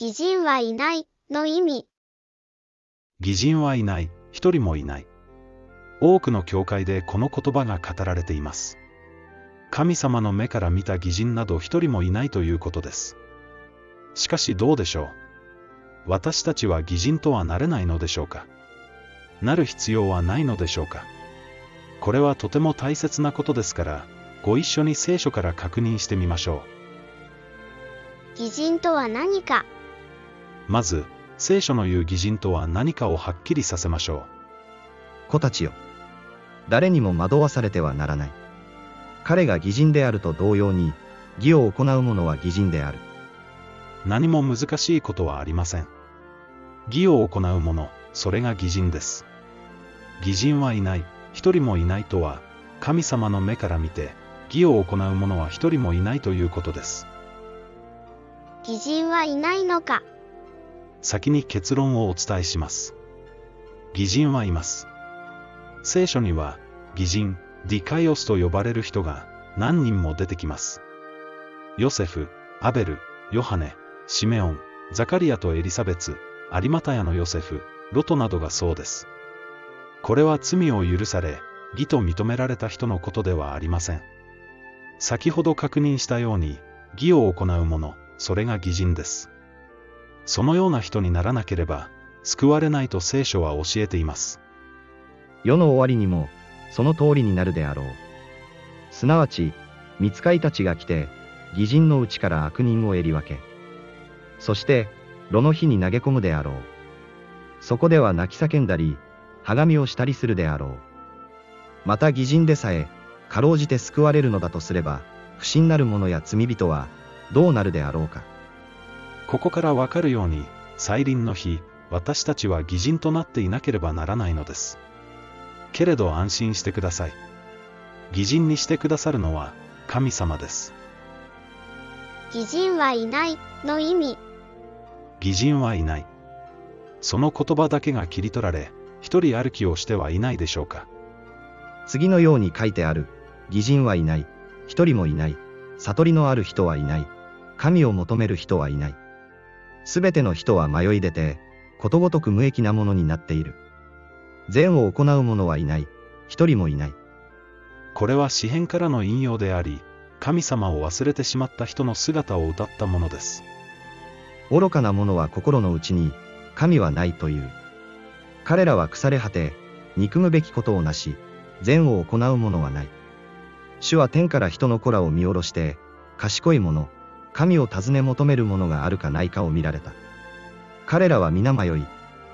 偽人はいないの意味。偽人はいない、一人もいない。多くの教会でこの言葉が語られています。神様の目から見た偽人など一人もいないということです。しかしどうでしょう私たちは偽人とはなれないのでしょうかなる必要はないのでしょうかこれはとても大切なことですから、ご一緒に聖書から確認してみましょ偽人とは何か。う。まず、聖書の言う偽人とは何かをはっきりさせましょ子たちよ。誰にも惑わされてはならない。彼が偽人であると同様に、義を行う者は偽人である。う。何も難しいことはありません。義を行う者、それが偽人です。偽人はいない、一人もいないとは、神様の目から見て、義を行う者は一人もいないということです。偽人はいないのか。先に結論をお伝えします。偽人はいます。聖書には、偽人、ディカイオスと呼ばれる人が何人も出てきます。ヨセフ、アベル、ヨハネ、シメオン、ザカリアとエリサベツ、有マタヤのヨセフ、ロトなどがそうです。これは罪を許され、義と認められた人のことではありません。先ほど確認したように、義を行う者、それが義人です。そのような人にならなければ、救われないと聖書は教えています。世の終わりにも、その通りになるであろう。すなわち、見つかいたちが来て、偽人のうちから悪人をえり分け。そして、炉の火に投げ込むであろう。そこでは泣き叫んだり、はがみをしたりするであろう。また偽人でさえ、かろうじて救われるのだとすれば、不審なる者や罪人は、どうなるであろうか。ここからわかるように、再臨の日、私たちは偽人となっていなければならないのです。けれど安心してください。偽人にしてくださるのは、神様です。偽人はいないの意味。偽人はいない。その言葉だけが切り取られ、一人歩きをしてはいないでしょうか。次のように書いてある。偽人はいない。一人もいない。悟りのある人はいない。神を求める人はいない。すべての人は迷い出て、ことごとく無益なものになっている。善を行う者はいない。一人もいない。これは詩篇からの引用であり、神様を忘れてしまった人の姿を歌ったものです。愚かな者は心の内に、神はないという。彼らは腐れ果て、憎むべきことをなし、善を行う者はない。主は天から人の子らを見下ろして、賢い者、神を尋ね求める者があるかないかを見られた。彼らは皆迷い、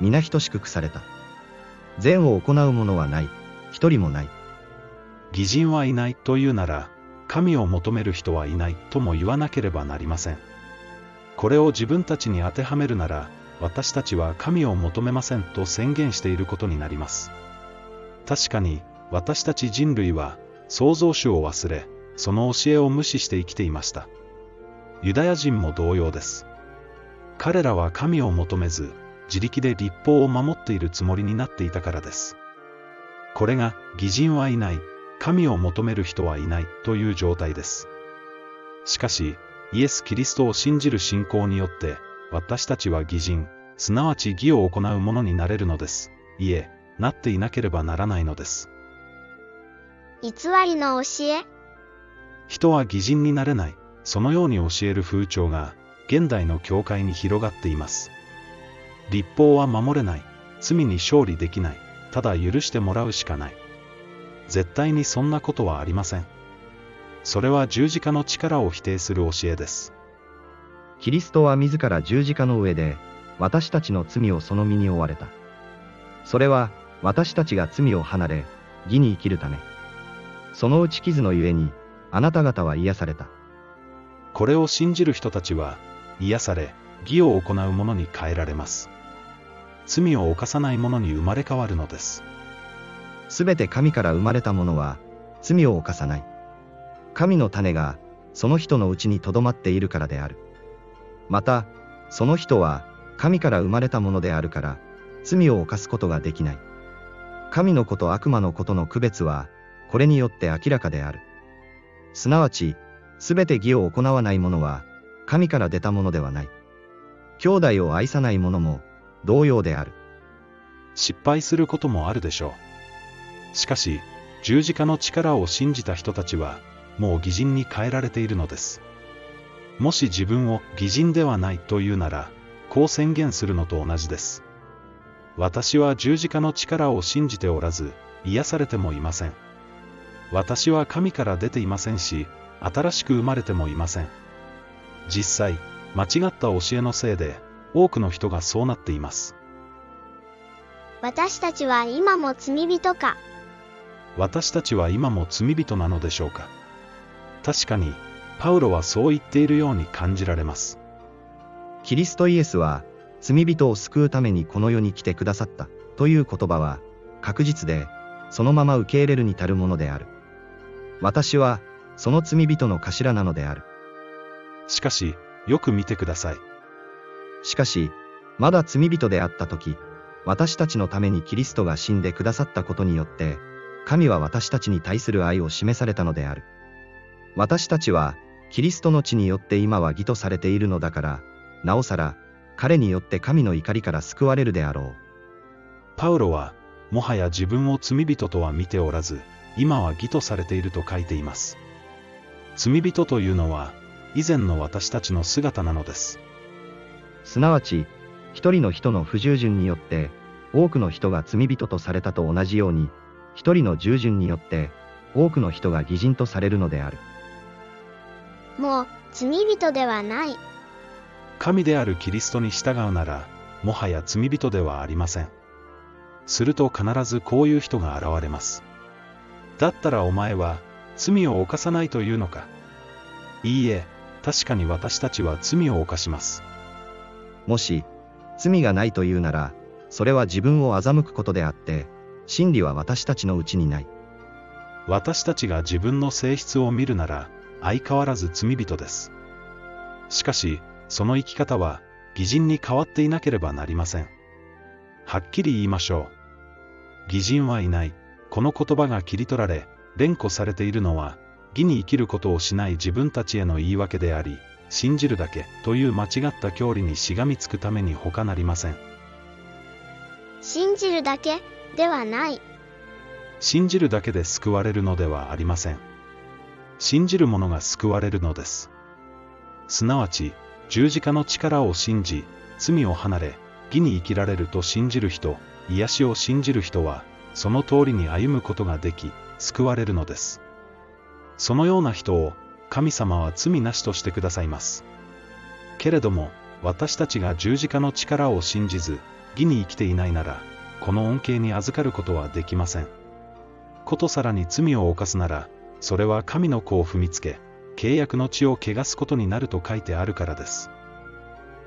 皆等しく腐れた。善を行う者はない、一人もない。偽人はいないというなら、神を求める人はいないとも言わなければなりません。これを自分たちに当てはめるなら、私たちは神を求めませんと宣言していることになります。確かに、私たち人類は、創造主を忘れ、その教えを無視して生きていました。ユダヤ人も同様です。彼らは神を求めず、自力で立法を守っているつもりになっていたからです。これが、偽人はいない、神を求める人はいないという状態です。しかし、イエス・キリストを信じる信仰によって、私たちは偽人、すなわち義を行うものになれるのです。いえ、なっていなければならないのです。偽りの教え？人は偽人になれない、そのように教える風潮が、現代の教会に広がっています。立法は守れない、罪に勝利できない、ただ許してもらうしかない。絶対にそんなことはありません。それは十字架の力を否定する教えです。キリストは自ら十字架の上で、私たちの罪をその身に負われた。それは、私たちが罪を離れ、義に生きるため。その打ち傷のゆえに、あなた方は癒された。これを信じる人たちは、癒され、義を行う者に変えられます。罪を犯さない者に生まれ変わるのです。すべて神から生まれた者は、罪を犯さない。神の種が、その人のうちに留まっているからである。また、その人は、神から生まれたものであるから、罪を犯すことができない。神の子と悪魔のことの区別は、これによって明らかである。すなわち、すべて義を行わない者は、神から出たものではない。兄弟を愛さない者も同様である。失敗することもあるでしょう。しかし、十字架の力を信じた人たちは、もう偽人に変えられているのです。もし自分を偽人ではないというなら、こう宣言するのと同じです。私は十字架の力を信じておらず、癒されてもいません。私は神から出ていませんし、新しく生まれてもいません。実際、間違った教えのせいで、多くの人がそうなっています。私たちは今も罪人か？私たちは今も罪人なのでしょうか？確かに、パウロはそう言っているように感じられます。キリストイエスは、罪人を救うためにこの世に来てくださったという言葉は、確実で、そのまま受け入れるに足るものである。私は、その罪人の頭なのである。しかし、よく見てください。しかし、まだ罪人であった時、私たちのためにキリストが死んでくださったことによって、神は私たちに対する愛を示されたのである。私たちは、キリストの血によって今は義とされているのだから、なおさら、彼によって神の怒りから救われるであろう。パウロは、もはや自分を罪人とは見ておらず、今は義とされていると書いています。罪人というのは、以前の私たちの姿なのです。すなわち、一人の人の不従順によって、多くの人が罪人とされたと同じように、一人の従順によって、多くの人が偽人とされるのである。もう、罪人ではない。神であるキリストに従うなら、もはや罪人ではありません。すると必ずこういう人が現れます。だったらお前は、罪を犯さないというのか。いいえ、確かに私たちは罪を犯します。もし、罪がないというなら、それは自分を欺くことであって、真理は私たちのうちにない。私たちが自分の性質を見るなら、相変わらず罪人です。しかし、その生き方は、偽人に変わっていなければなりません。はっきり言いましょう。偽人はいない。この言葉が切り取られ、連呼されているのは、義に生きることをしない自分たちへの言い訳であり、信じるだけという間違った教理にしがみつくために他なりません。信じるだけではない。信じるだけで救われるのではありません。信じる者が救われるのです。すなわち、十字架の力を信じ、罪を離れ、義に生きられると信じる人、癒しを信じる人は、その通りに歩むことができ、救われるのです。そのような人を、神様は罪なしとしてくださいます。けれども、私たちが十字架の力を信じず、義に生きていないなら、この恩恵に預かることはできません。ことさらに罪を犯すなら、それは神の子を踏みつけ、契約の血を汚すことになると書いてあるからです。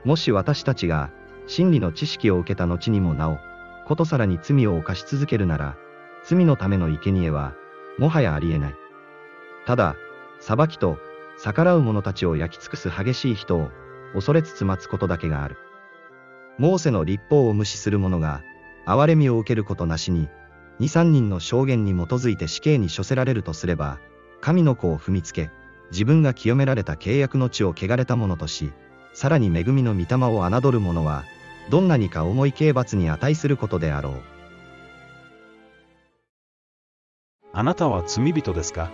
もし私たちが、真理の知識を受けた後にもなお、ことさらに罪を犯し続けるなら、罪のための生贄は、もはやありえない。ただ、裁きと、逆らう者たちを焼き尽くす激しい人を、恐れつつ待つことだけがある。モーセの立法を無視する者が、憐れみを受けることなしに、二三人の証言に基づいて死刑に処せられるとすれば、神の子を踏みつけ、自分が清められた契約の地を汚れた者とし、さらに恵みの御霊を侮る者は、どんなにか重い刑罰に値することであろう。あなたは罪人ですか？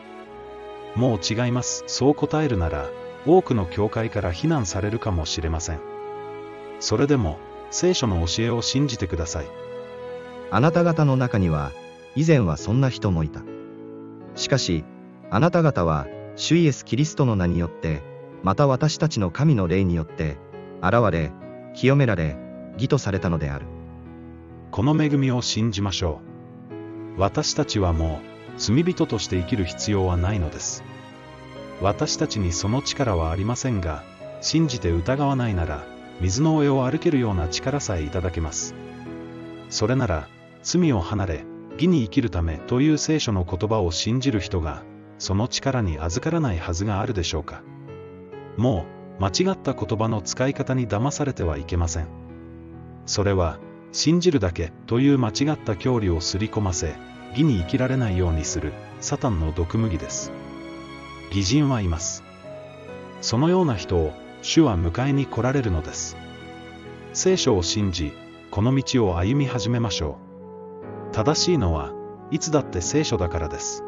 もう違います。そう答えるなら、多くの教会から非難されるかもしれません。それでも、聖書の教えを信じてください。あなた方の中には、以前はそんな人もいた。しかし、あなた方は、主イエス・キリストの名によって、また私たちの神の霊によって、現れ、清められ、義とされたのである。この恵みを信じましょう。私たちはもう、罪人として生きる必要はないのです。私たちにその力はありませんが、信じて疑わないなら、水の上を歩けるような力さえいただけます。それなら、罪を離れ、義に生きるためという聖書の言葉を信じる人が、その力に預からないはずがあるでしょうか。もう、間違った言葉の使い方に騙されてはいけません。それは、信じるだけという間違った教理をすり込ませ、義に生きられないようにする、サタンの毒麦です。義人はいます。そのような人を、主は迎えに来られるのです。聖書を信じ、この道を歩み始めましょう。正しいのは、いつだって聖書だからです。